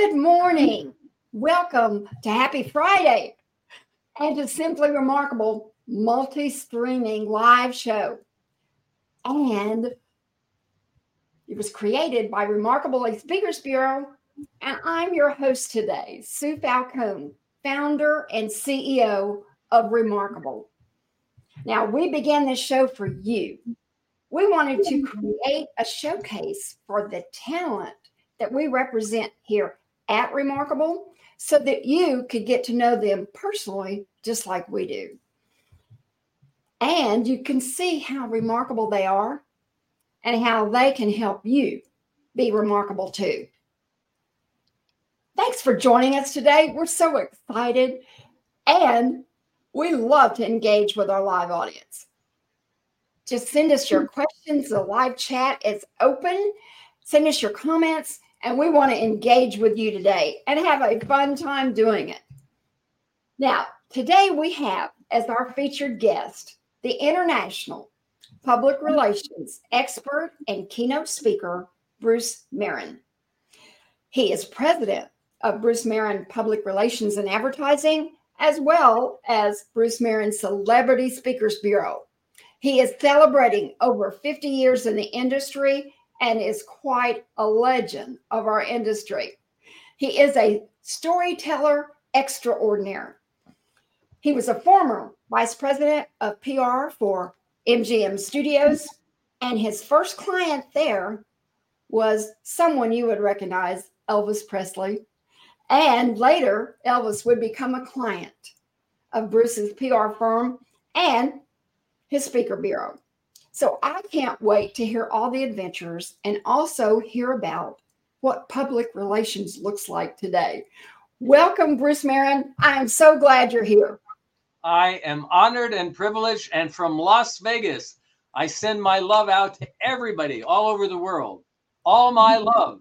Good morning. Welcome to Happy Friday and to Simply Remarkable multi streaming live show. And it was created by Remarkable Speakers Bureau. And I'm your host today, Sue Falcone, founder and CEO of Remarkable. Now, we began this show for you. We wanted to create a showcase for the talent that we represent here at Remarkable so that you could get to know them personally, just like we do. And you can see how remarkable they are and how they can help you be remarkable too. Thanks for joining us today. We're so excited and we love to engage with our live audience. Just send us your questions. The live chat is open. Send us your comments, and we want to engage with you today and have a fun time doing it. Now, today we have as our featured guest the international public relations expert and keynote speaker, Bruce Merrin. He is president of Bruce Merrin Public Relations and Advertising, as well as Bruce Merrin Celebrity Speakers Bureau. He is celebrating over 50 years in the industry and is quite a legend of our industry. He is a storyteller extraordinaire. He was a former vice president of PR for MGM Studios, and his first client there was someone you would recognize, Elvis Presley. And later, Elvis would become a client of Bruce's PR firm and his speaker bureau. So I can't wait to hear all the adventures and also hear about what public relations looks like today. Welcome, Bruce Merrin. I am so glad you're here. I am honored and privileged. And from Las Vegas, I send my love out to everybody all over the world. All my mm-hmm. love.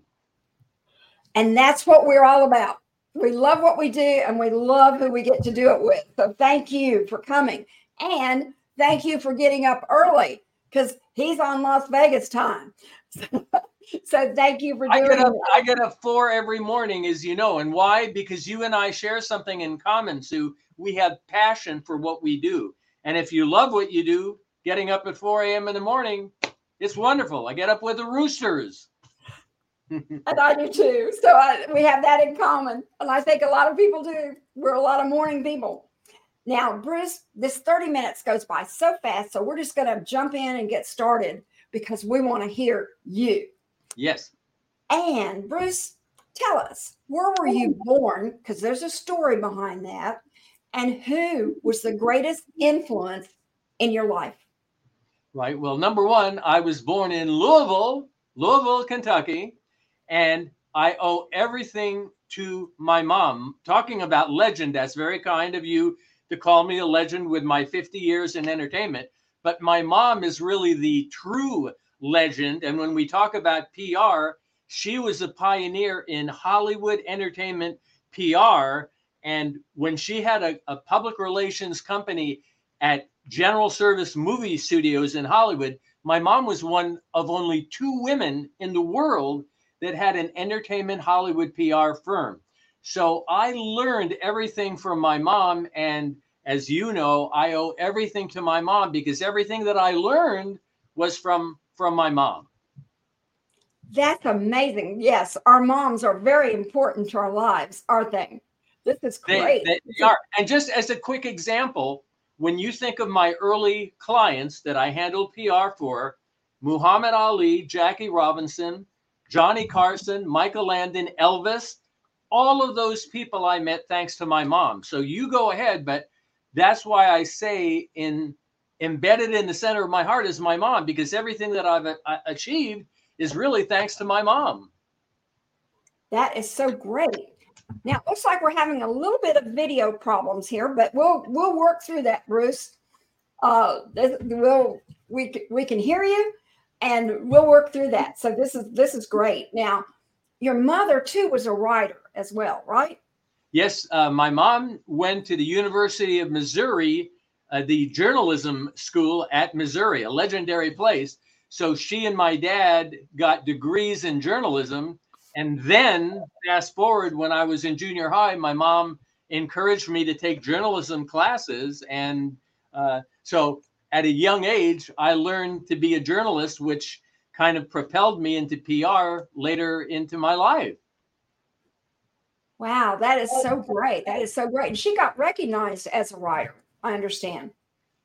And that's what we're all about. We love what we do and we love who we get to do it with. So thank you for coming. And thank you for getting up early because he's on Las Vegas time. so thank you for doing I get, up, that. I get up four every morning, as you know. And why? Because you and I share something in common, Sue. We have passion for what we do. And if you love what you do, getting up at 4 a.m. in the morning, it's wonderful. I get up with the roosters. and I do too. So I, we have that in common. And I think a lot of people do. We're a lot of morning people. Now, Bruce, this 30 minutes goes by so fast. So we're just going to jump in and get started because we want to hear you. Yes. And Bruce, tell us, where were you oh. born? Because there's a story behind that. And who was the greatest influence in your life? Right. Well, number one, I was born in Louisville, Louisville, Kentucky and I owe everything to my mom. Talking about legend, that's very kind of you to call me a legend with my 50 years in entertainment. But my mom is really the true legend. And when we talk about PR, she was a pioneer in Hollywood entertainment PR. And when she had a, a public relations company at General Service Movie Studios in Hollywood, my mom was one of only two women in the world that had an entertainment Hollywood PR firm. So I learned everything from my mom. And as you know, I owe everything to my mom because everything that I learned was from from my mom. That's amazing. Yes, our moms are very important to our lives, aren't they? This is great. They, they are. And just as a quick example, when you think of my early clients that I handled PR for, Muhammad Ali, Jackie Robinson, Johnny Carson, Michael Landon, Elvis, all of those people I met thanks to my mom. So you go ahead, but that's why I say in embedded in the center of my heart is my mom because everything that I've uh, achieved is really thanks to my mom. That is so great. Now it looks like we're having a little bit of video problems here, but we'll we'll work through that, Bruce. Uh, we'll we we can hear you and we'll work through that. So this is this is great. Now, your mother too was a writer as well, right? Yes, uh, my mom went to the University of Missouri, uh, the journalism school at Missouri, a legendary place. So she and my dad got degrees in journalism, And then fast forward when I was in junior high, my mom encouraged me to take journalism classes. And uh, so at a young age, I learned to be a journalist, which kind of propelled me into PR later into my life. Wow, that is so great. That is so great. And she got recognized as a writer, I understand.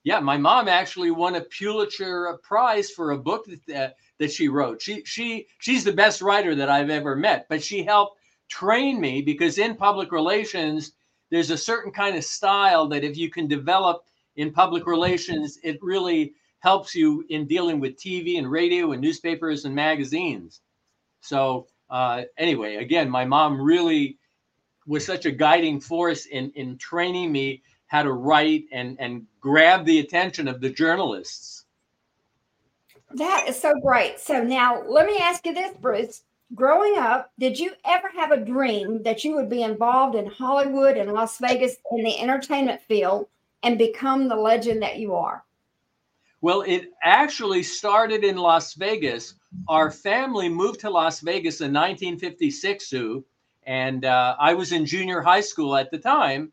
Yeah, my mom actually won a Pulitzer Prize for a book that, uh, that she wrote. She she she's the best writer that I've ever met, but she helped train me because in public relations there's a certain kind of style that if you can develop in public relations, it really helps you in dealing with TV and radio and newspapers and magazines. So uh, anyway, again, my mom really was such a guiding force in in training me how to write and and grab the attention of the journalists. That is so great. So now let me ask you this, Bruce. Growing up, did you ever have a dream that you would be involved in Hollywood and Las Vegas in the entertainment field and become the legend that you are? Well, it actually started in Las Vegas. Our family moved to Las Vegas in 1956, Sue, and uh, I was in junior high school at the time.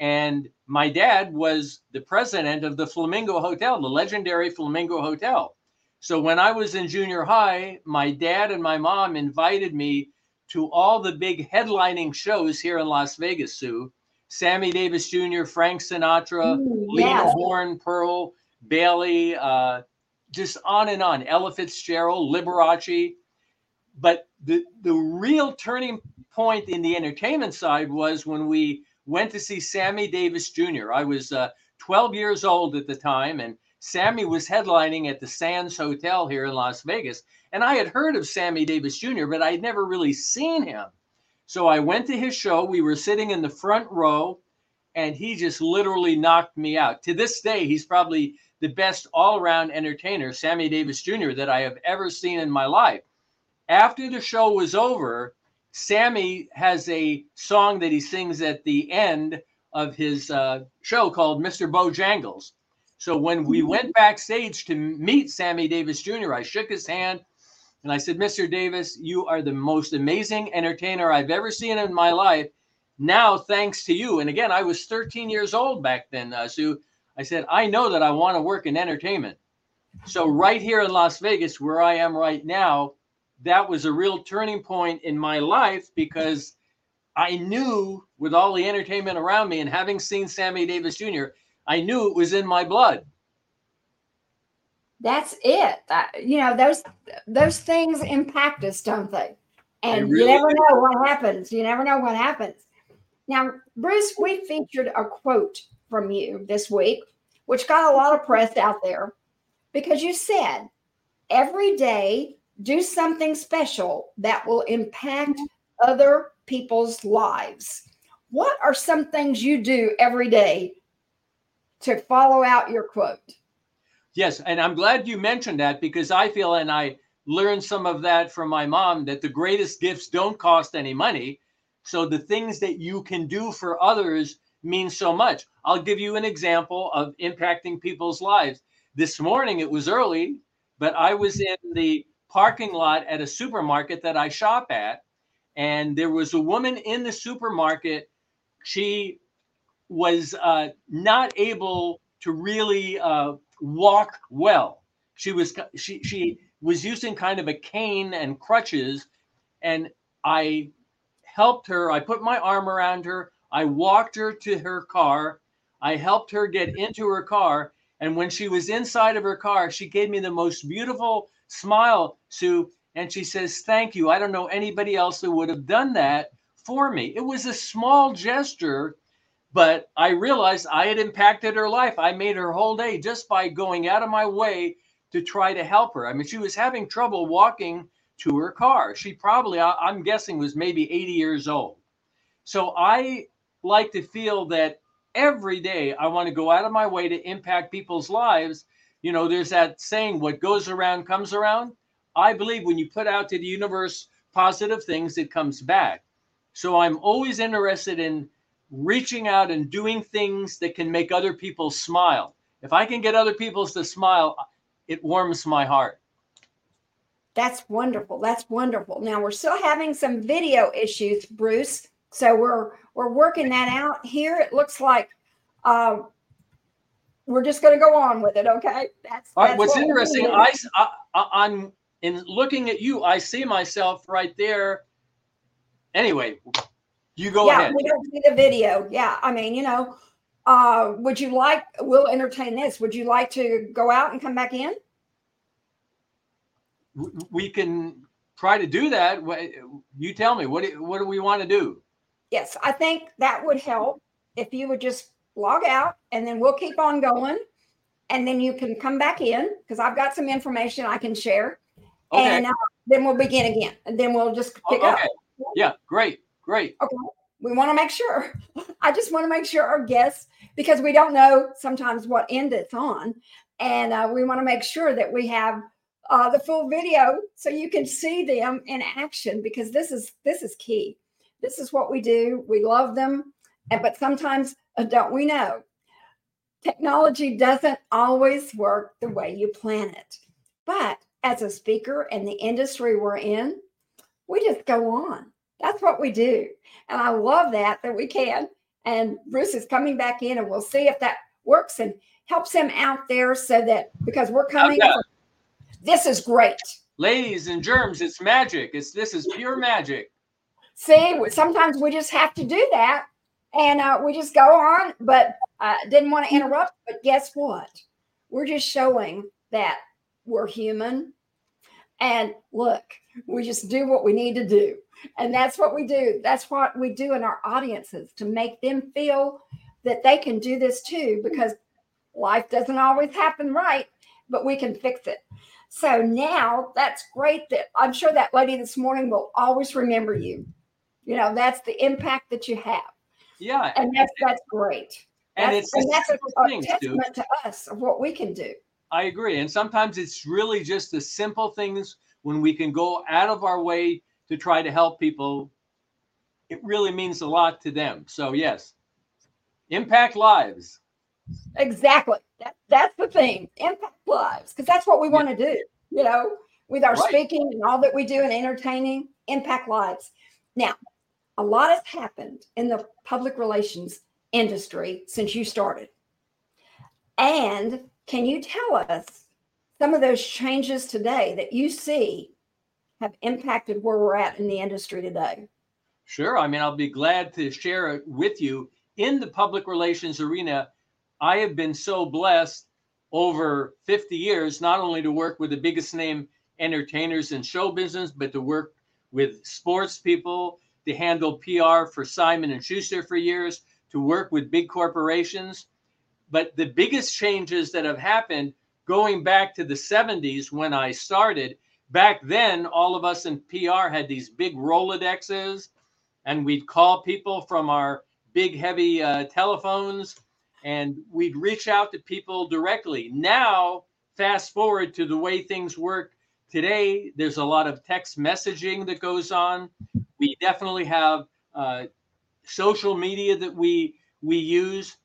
And my dad was the president of the Flamingo Hotel, the legendary Flamingo Hotel. So when I was in junior high, my dad and my mom invited me to all the big headlining shows here in Las Vegas, Sue. Sammy Davis Jr., Frank Sinatra, Ooh, yeah. Lena Horne, Pearl, Bailey, uh, just on and on. Ella Fitzgerald, Liberace. But the, the real turning point in the entertainment side was when we went to see Sammy Davis Jr. I was uh, 12 years old at the time, and Sammy was headlining at the Sands Hotel here in Las Vegas. And I had heard of Sammy Davis Jr., but I'd never really seen him. So I went to his show. We were sitting in the front row, and he just literally knocked me out. To this day, he's probably the best all around entertainer, Sammy Davis Jr., that I have ever seen in my life. After the show was over, Sammy has a song that he sings at the end of his uh, show called Mr. Bojangles. So when we mm-hmm. went backstage to meet Sammy Davis Jr., I shook his hand and I said, Mr. Davis, you are the most amazing entertainer I've ever seen in my life. Now, thanks to you. And again, I was 13 years old back then, uh, Sue. I said, I know that I want to work in entertainment. So, right here in Las Vegas, where I am right now, that was a real turning point in my life because I knew with all the entertainment around me and having seen Sammy Davis Jr., I knew it was in my blood. That's it. you know, those those things impact us, don't they? And really you never do. know what happens. You never know what happens. Now, Bruce, we featured a quote from you this week, which got a lot of press out there because you said every day do something special that will impact other people's lives. What are some things you do every day to follow out your quote? Yes, and I'm glad you mentioned that because I feel, and I learned some of that from my mom, that the greatest gifts don't cost any money. So the things that you can do for others mean so much. I'll give you an example of impacting people's lives. This morning, it was early, but I was in the parking lot at a supermarket that I shop at. And there was a woman in the supermarket. She was uh, not able to really uh, walk well. She was she she was using kind of a cane and crutches, and I helped her. I put my arm around her. I walked her to her car. I helped her get into her car. And when she was inside of her car, she gave me the most beautiful smile, Sue, and she says, Thank you. I don't know anybody else that would have done that for me. It was a small gesture, but I realized I had impacted her life. I made her whole day just by going out of my way to try to help her. I mean, she was having trouble walking to her car. She probably, I'm guessing, was maybe 80 years old. So I like to feel that every day I want to go out of my way to impact people's lives you know, there's that saying, what goes around comes around. I believe when you put out to the universe positive things, it comes back. So I'm always interested in reaching out and doing things that can make other people smile. If I can get other people to smile, it warms my heart. That's wonderful. That's wonderful. Now we're still having some video issues, Bruce. So we're we're working that out here. It looks like uh, we're just going to go on with it. Okay. That's, All right. What's what interesting, I, I, I'm in looking at you, I see myself right there. Anyway, you go yeah, ahead. We don't see the video. Yeah. I mean, you know, uh, would you like, we'll entertain this. Would you like to go out and come back in? We can try to do that. You tell me, what do, what do we want to do? Yes, I think that would help if you would just log out and then we'll keep on going. And then you can come back in because I've got some information I can share. Okay. And uh, then we'll begin again. And then we'll just pick okay. up. Yeah, great, great. Okay. We want to make sure. I just want to make sure our guests, because we don't know sometimes what end it's on. And uh, we want to make sure that we have uh, the full video so you can see them in action because this is this is key. This is what we do. We love them, and but sometimes Uh, don't we know technology doesn't always work the way you plan it. But as a speaker and the industry we're in, we just go on. That's what we do. And I love that that we can. And Bruce is coming back in and we'll see if that works and helps him out there so that because we're coming okay. this is great. Ladies and germs, it's magic. It's this is pure magic. See, sometimes we just have to do that and uh, we just go on. But I uh, didn't want to interrupt. But guess what? We're just showing that we're human. And look, we just do what we need to do. And that's what we do. That's what we do in our audiences to make them feel that they can do this too, because life doesn't always happen right, but we can fix it. So now that's great that I'm sure that lady this morning will always remember you. You know, that's the impact that you have. Yeah. And that's that's great. And that's, it's and that's a, a testament to us of what we can do. I agree. And sometimes it's really just the simple things when we can go out of our way to try to help people. It really means a lot to them. So yes, impact lives. Exactly. That, that's the thing. Impact lives. Because that's what we want to do, you know, with our right. speaking and all that we do and entertaining, impact lives. Now, a lot has happened in the public relations industry since you started. And can you tell us some of those changes today that you see have impacted where we're at in the industry today? Sure. I mean, I'll be glad to share it with you. In the public relations arena, I have been so blessed over 50 years, not only to work with the biggest name entertainers in show business, but to work with sports people, to handle PR for Simon and Schuster for years, to work with big corporations. But the biggest changes that have happened going back to the 70s when I started, back then, all of us in PR had these big Rolodexes, and we'd call people from our big, heavy uh, telephones, and we'd reach out to people directly. Now, fast forward to the way things work today, there's a lot of text messaging that goes on we definitely have uh, social media that we we use,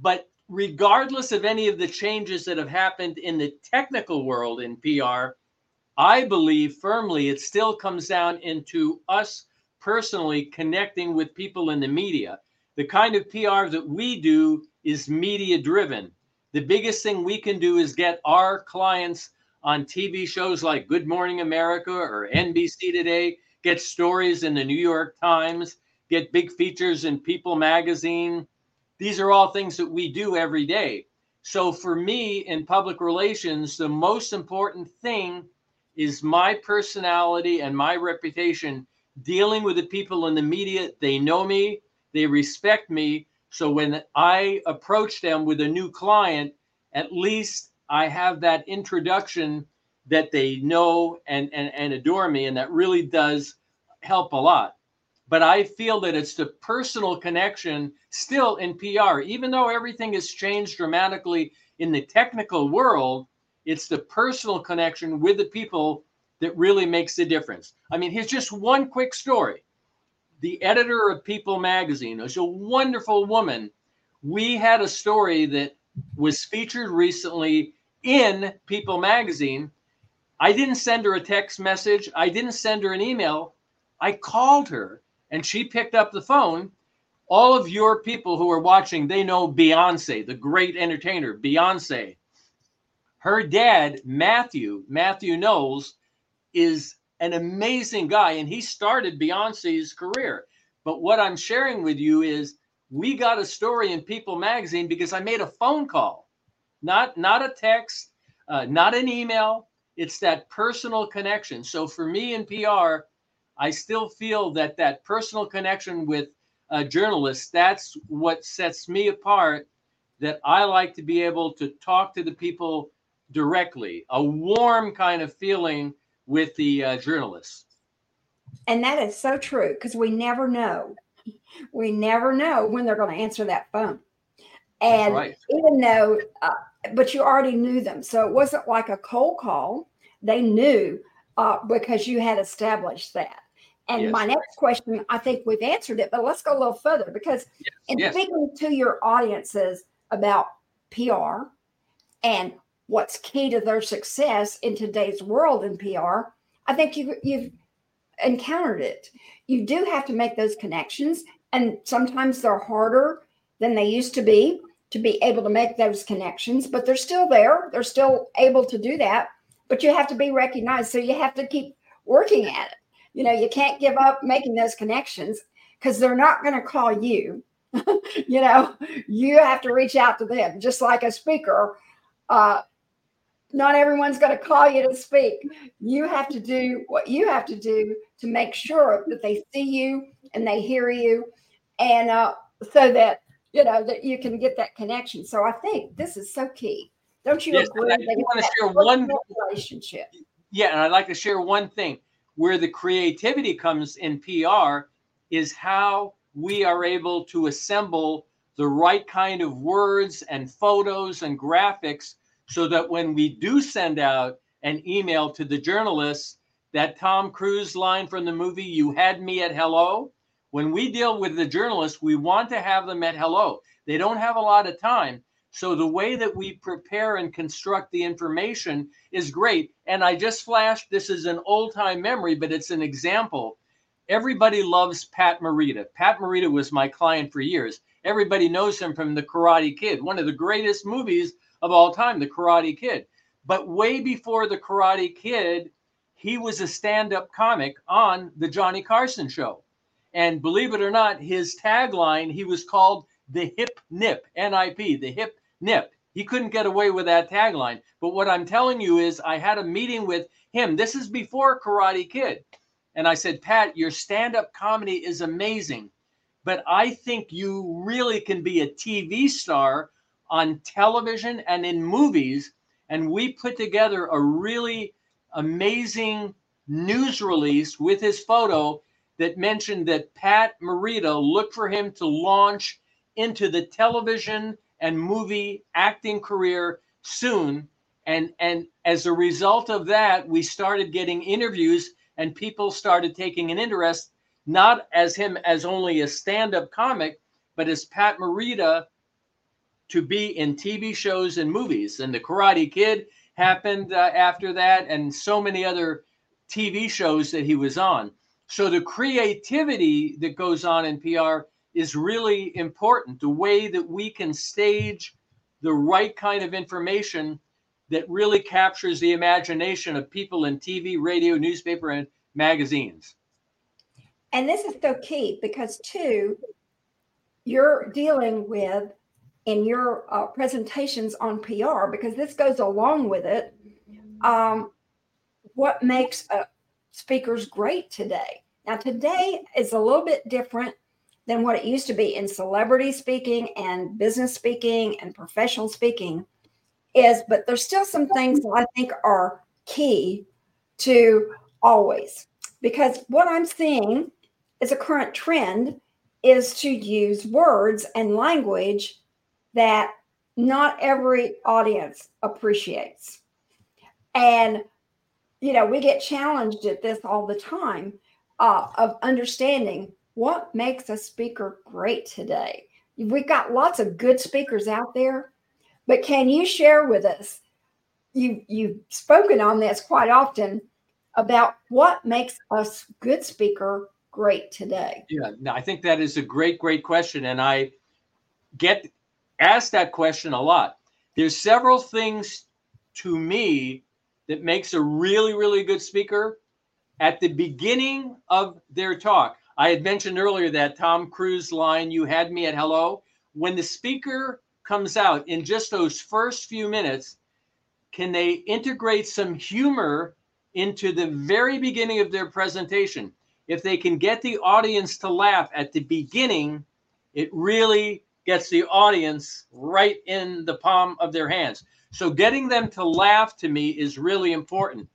but regardless of any of the changes that have happened in the technical world in PR, I believe firmly it still comes down into us personally connecting with people in the media. The kind of PR that we do is media driven. The biggest thing we can do is get our clients on TV shows like Good Morning America or NBC Today get stories in the New York Times, get big features in People magazine. These are all things that we do every day. So for me in public relations, the most important thing is my personality and my reputation dealing with the people in the media. They know me, they respect me. So when I approach them with a new client, at least I have that introduction that they know and, and, and adore me. And that really does help a lot. But I feel that it's the personal connection still in PR, even though everything has changed dramatically in the technical world, it's the personal connection with the people that really makes the difference. I mean, here's just one quick story. The editor of People magazine is a wonderful woman. We had a story that was featured recently in People magazine I didn't send her a text message. I didn't send her an email. I called her and she picked up the phone. All of your people who are watching, they know Beyonce, the great entertainer, Beyonce. Her dad, Matthew, Matthew Knowles, is an amazing guy and he started Beyonce's career. But what I'm sharing with you is we got a story in People magazine because I made a phone call, not not a text, uh, not an email. It's that personal connection. So for me in PR, I still feel that that personal connection with a journalist, that's what sets me apart. That I like to be able to talk to the people directly, a warm kind of feeling with the uh, journalists. And that is so true because we never know. We never know when they're going to answer that phone. And right. even though, uh, but you already knew them. So it wasn't like a cold call. They knew uh, because you had established that. And yes. my next question, I think we've answered it, but let's go a little further because yes. in yes. speaking to your audiences about PR and what's key to their success in today's world in PR, I think you, you've encountered it. You do have to make those connections, and sometimes they're harder than they used to be to be able to make those connections, but they're still there. They're still able to do that, but you have to be recognized. So you have to keep working at it. You know, you can't give up making those connections because they're not going to call you. you know, you have to reach out to them, just like a speaker. Uh, not everyone's going to call you to speak. You have to do what you have to do to make sure that they see you and they hear you, and uh, so that you know that you can get that connection. So I think this is so key. Don't you yes, agree? I, I want to share one relationship. Yeah, and I'd like to share one thing where the creativity comes in PR is how we are able to assemble the right kind of words and photos and graphics so that when we do send out an email to the journalists, that Tom Cruise line from the movie, You Had Me at Hello, when we deal with the journalists, we want to have them at hello. They don't have a lot of time. So the way that we prepare and construct the information is great. And I just flashed this is an old time memory, but it's an example. Everybody loves Pat Morita. Pat Morita was my client for years. Everybody knows him from The Karate Kid, one of the greatest movies of all time, The Karate Kid. But way before The Karate Kid, he was a stand up comic on The Johnny Carson Show. And believe it or not, his tagline, he was called the Hip Nip, N I P, the Hip Nip. He couldn't get away with that tagline. But what I'm telling you is, I had a meeting with him. This is before Karate Kid. And I said, Pat, your stand up comedy is amazing, but I think you really can be a TV star on television and in movies. And we put together a really amazing news release with his photo that mentioned that Pat Morita looked for him to launch into the television and movie acting career soon. And, and as a result of that, we started getting interviews and people started taking an interest, not as him as only a stand up comic, but as Pat Morita to be in TV shows and movies. And The Karate Kid happened uh, after that, and so many other TV shows that he was on. So the creativity that goes on in PR is really important. The way that we can stage the right kind of information that really captures the imagination of people in TV, radio, newspaper, and magazines. And this is so key because, too, you're dealing with in your uh, presentations on PR because this goes along with it. Um, what makes uh, speakers great today? Now, today is a little bit different than what it used to be in celebrity speaking and business speaking and professional speaking. Is but there's still some things that I think are key to always because what I'm seeing is a current trend is to use words and language that not every audience appreciates. And, you know, we get challenged at this all the time uh, of understanding what makes a speaker great today. We've got lots of good speakers out there, but can you share with us you you've spoken on this quite often about what makes us good speaker great today. Yeah, no, I think that is a great, great question, and I get asked that question a lot. There's several things to me that makes a really, really good speaker. At the beginning of their talk, I had mentioned earlier that Tom Cruise line, "You had me at hello." When the speaker comes out in just those first few minutes, can they integrate some humor into the very beginning of their presentation? If they can get the audience to laugh at the beginning, it really gets the audience right in the palm of their hands. So getting them to laugh to me is really important.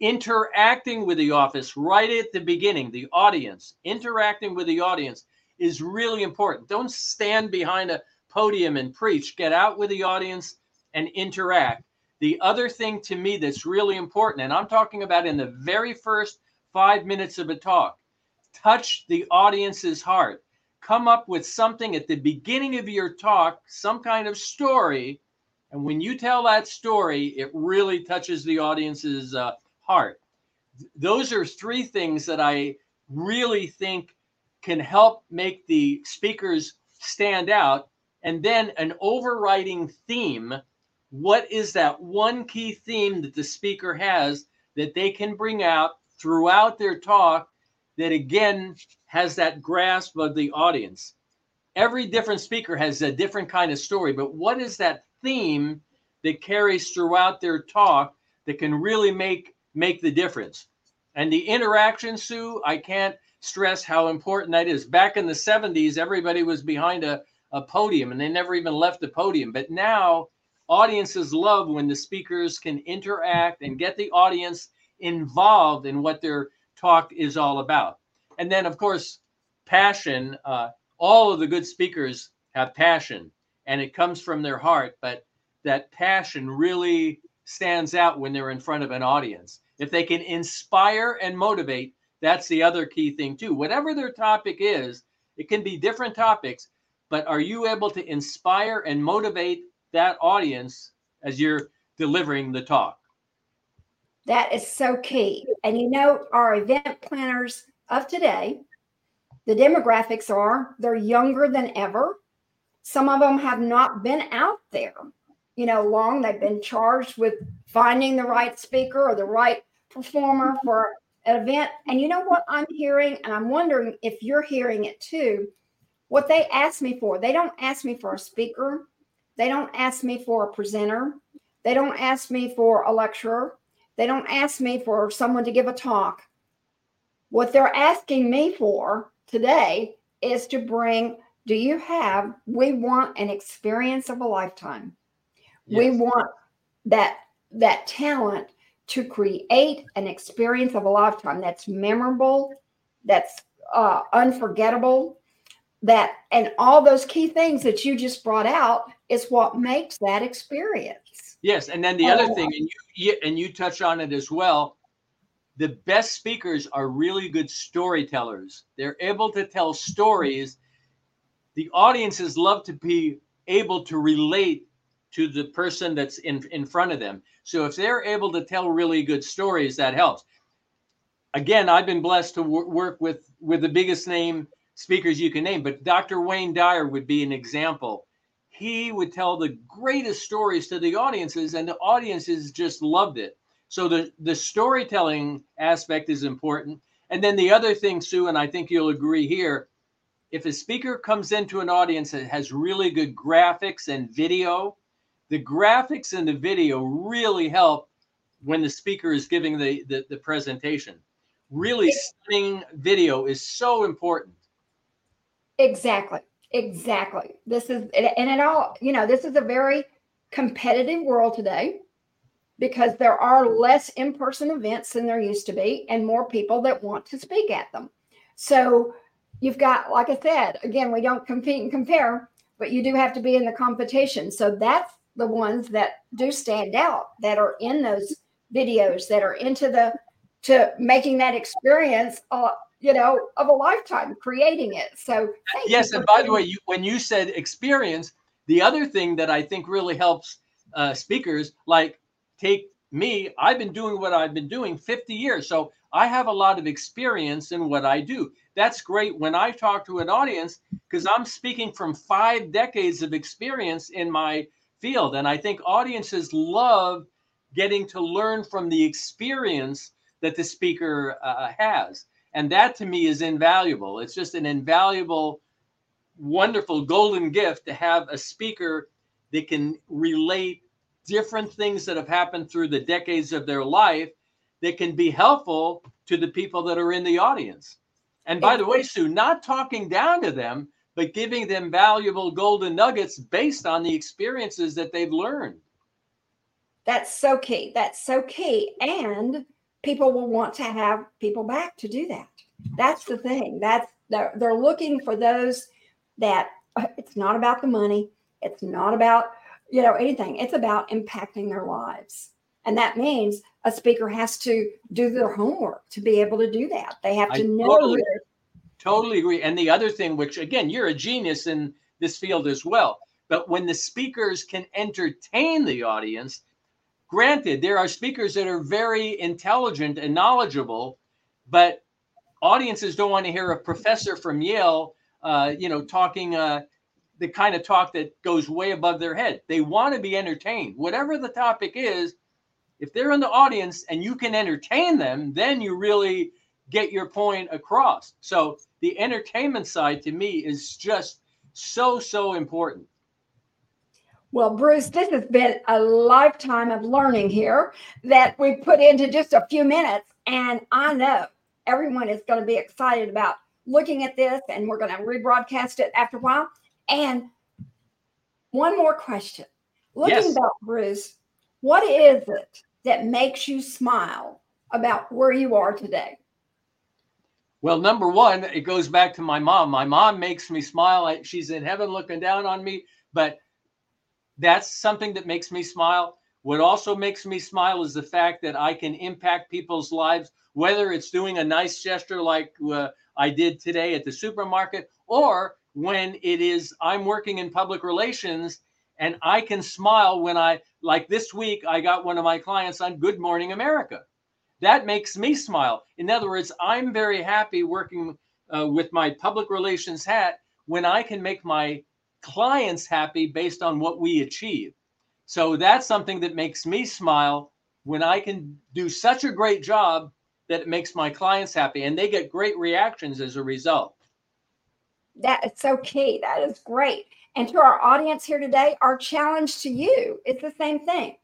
Interacting with the office right at the beginning, the audience, interacting with the audience is really important. Don't stand behind a podium and preach. Get out with the audience and interact. The other thing to me that's really important, and I'm talking about in the very first five minutes of a talk, touch the audience's heart. Come up with something at the beginning of your talk, some kind of story. And when you tell that story, it really touches the audience's uh, heart. Those are three things that I really think can help make the speakers stand out. And then an overriding theme what is that one key theme that the speaker has that they can bring out throughout their talk that again has that grasp of the audience every different speaker has a different kind of story but what is that theme that carries throughout their talk that can really make make the difference and the interaction sue i can't stress how important that is back in the 70s everybody was behind a, a podium and they never even left the podium but now audiences love when the speakers can interact and get the audience involved in what their talk is all about. And then, of course, passion. Uh, all of the good speakers have passion and it comes from their heart, but that passion really stands out when they're in front of an audience. If they can inspire and motivate, that's the other key thing, too. Whatever their topic is, it can be different topics, but are you able to inspire and motivate that audience as you're delivering the talk. That is so key. And you know, our event planners of today, the demographics are they're younger than ever. Some of them have not been out there, you know, long. They've been charged with finding the right speaker or the right performer mm-hmm. for an event. And you know what I'm hearing? And I'm wondering if you're hearing it too. What they ask me for, they don't ask me for a speaker. They don't ask me for a presenter. They don't ask me for a lecturer. They don't ask me for someone to give a talk. What they're asking me for today is to bring do you have we want an experience of a lifetime. Yes. We want that that talent to create an experience of a lifetime that's memorable, that's uh, unforgettable, that and all those key things that you just brought out is what makes that experience. Yes, and then the other thing, and you and you touch on it as well. The best speakers are really good storytellers. They're able to tell stories. The audiences love to be able to relate to the person that's in, in front of them. So if they're able to tell really good stories, that helps. Again, I've been blessed to w- work with with the biggest name speakers you can name, but Dr. Wayne Dyer would be an example he would tell the greatest stories to the audiences and the audiences just loved it so the the storytelling aspect is important and then the other thing sue and i think you'll agree here if a speaker comes into an audience that has really good graphics and video the graphics and the video really help when the speaker is giving the the, the presentation really stunning video is so important exactly Exactly. This is, and it all, you know, this is a very competitive world today because there are less in person events than there used to be and more people that want to speak at them. So you've got, like I said, again, we don't compete and compare, but you do have to be in the competition. So that's the ones that do stand out that are in those videos that are into the to making that experience uh, you know, of a lifetime creating it. So yes, and by the way, you, when you said experience, the other thing that I think really helps uh, speakers, like take me, I've been doing what I've been doing 50 years. So I have a lot of experience in what I do. That's great when I talk to an audience because I'm speaking from five decades of experience in my field. And I think audiences love getting to learn from the experience that the speaker uh, has. And that to me is invaluable. It's just an invaluable, wonderful golden gift to have a speaker that can relate different things that have happened through the decades of their life that can be helpful to the people that are in the audience. And by the way, Sue, not talking down to them, but giving them valuable golden nuggets based on the experiences that they've learned. That's so key. That's so key. And people will want to have people back to do that. That's the thing. That's they're, they're looking for those that uh, it's not about the money. It's not about, you know, anything. It's about impacting their lives. And that means a speaker has to do their homework to be able to do that. They have to I know. Totally, totally agree. And the other thing, which again, you're a genius in this field as well. But when the speakers can entertain the audience, granted, there are speakers that are very intelligent and knowledgeable, but audiences don't want to hear a professor from Yale, uh, you know, talking uh, the kind of talk that goes way above their head. They want to be entertained. Whatever the topic is, if they're in the audience and you can entertain them, then you really get your point across. So the entertainment side to me is just so, so important. Well, Bruce, this has been a lifetime of learning here that we put into just a few minutes. And I know everyone is going to be excited about looking at this, and we're going to rebroadcast it after a while. And one more question. Looking yes. back, Bruce, what is it that makes you smile about where you are today? Well, number one, it goes back to my mom. My mom makes me smile. She's in heaven looking down on me, but that's something that makes me smile. What also makes me smile is the fact that I can impact people's lives, whether it's doing a nice gesture like uh, I did today at the supermarket, or when it is I'm working in public relations and I can smile when I, like this week, I got one of my clients on Good Morning America. That makes me smile. In other words, I'm very happy working uh, with my public relations hat when I can make my clients happy based on what we achieve. So that's something that makes me smile when I can do such a great job that it makes my clients happy and they get great reactions as a result. That is so key. That is great. And to our audience here today, our challenge to you is the same thing.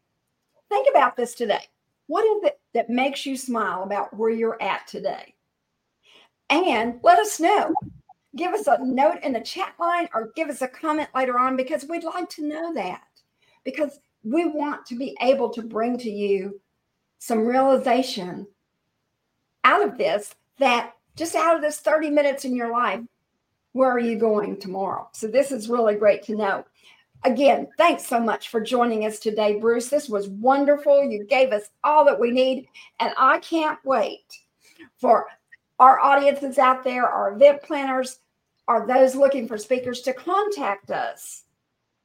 Think about this today. What is it that makes you smile about where you're at today? And let us know give us a note in the chat line or give us a comment later on because we'd like to know that. Because we want to be able to bring to you some realization out of this that just out of this 30 minutes in your life, where are you going tomorrow? So, this is really great to know. Again, thanks so much for joining us today, Bruce. This was wonderful. You gave us all that we need, and I can't wait for our audiences out there, our event planners, are those looking for speakers to contact us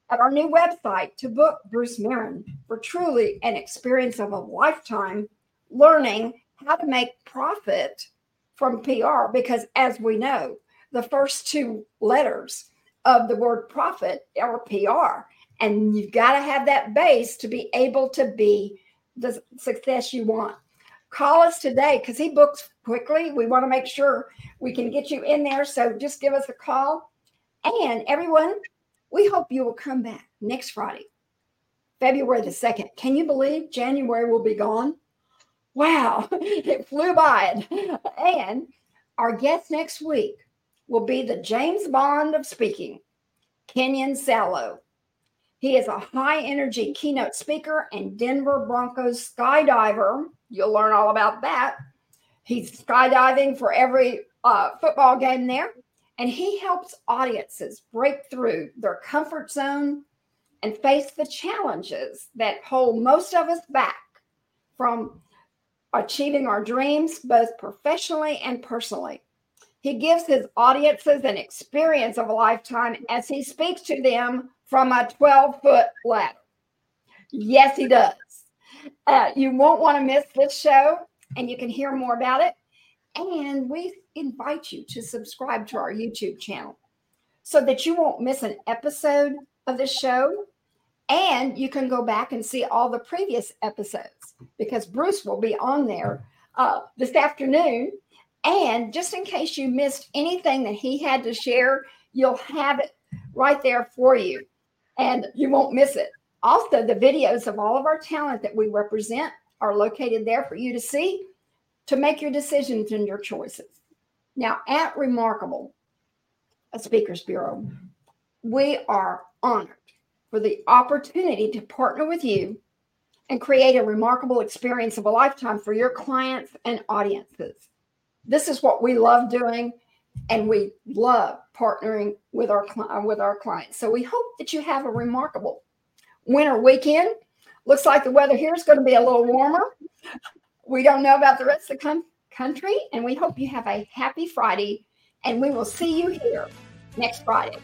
at our new website to book Bruce Merrin for truly an experience of a lifetime learning how to make profit from PR. Because as we know, the first two letters of the word profit are PR. And you've got to have that base to be able to be the success you want. Call us today because he books quickly. We want to make sure we can get you in there. So just give us a call. And everyone, we hope you will come back next Friday, February the 2nd. Can you believe January will be gone? Wow, it flew by. And our guest next week will be the James Bond of speaking, Kenyon Salo. He is a high energy keynote speaker and Denver Broncos skydiver. You'll learn all about that. He's skydiving for every uh, football game there, and he helps audiences break through their comfort zone and face the challenges that hold most of us back from achieving our dreams, both professionally and personally. He gives his audiences an experience of a lifetime as he speaks to them from a 12 foot ladder. Yes, he does. Uh, you won't want to miss this show, and you can hear more about it. And we invite you to subscribe to our YouTube channel so that you won't miss an episode of the show. And you can go back and see all the previous episodes because Bruce will be on there uh, this afternoon. And just in case you missed anything that he had to share, you'll have it right there for you and you won't miss it. Also, the videos of all of our talent that we represent are located there for you to see to make your decisions and your choices. Now, at Remarkable, a Speakers Bureau, we are honored for the opportunity to partner with you and create a remarkable experience of a lifetime for your clients and audiences. This is what we love doing, and we love partnering with our uh, with our clients. So we hope that you have a remarkable winter weekend. Looks like the weather here is going to be a little warmer. We don't know about the rest of the country, and we hope you have a happy Friday. And we will see you here next Friday.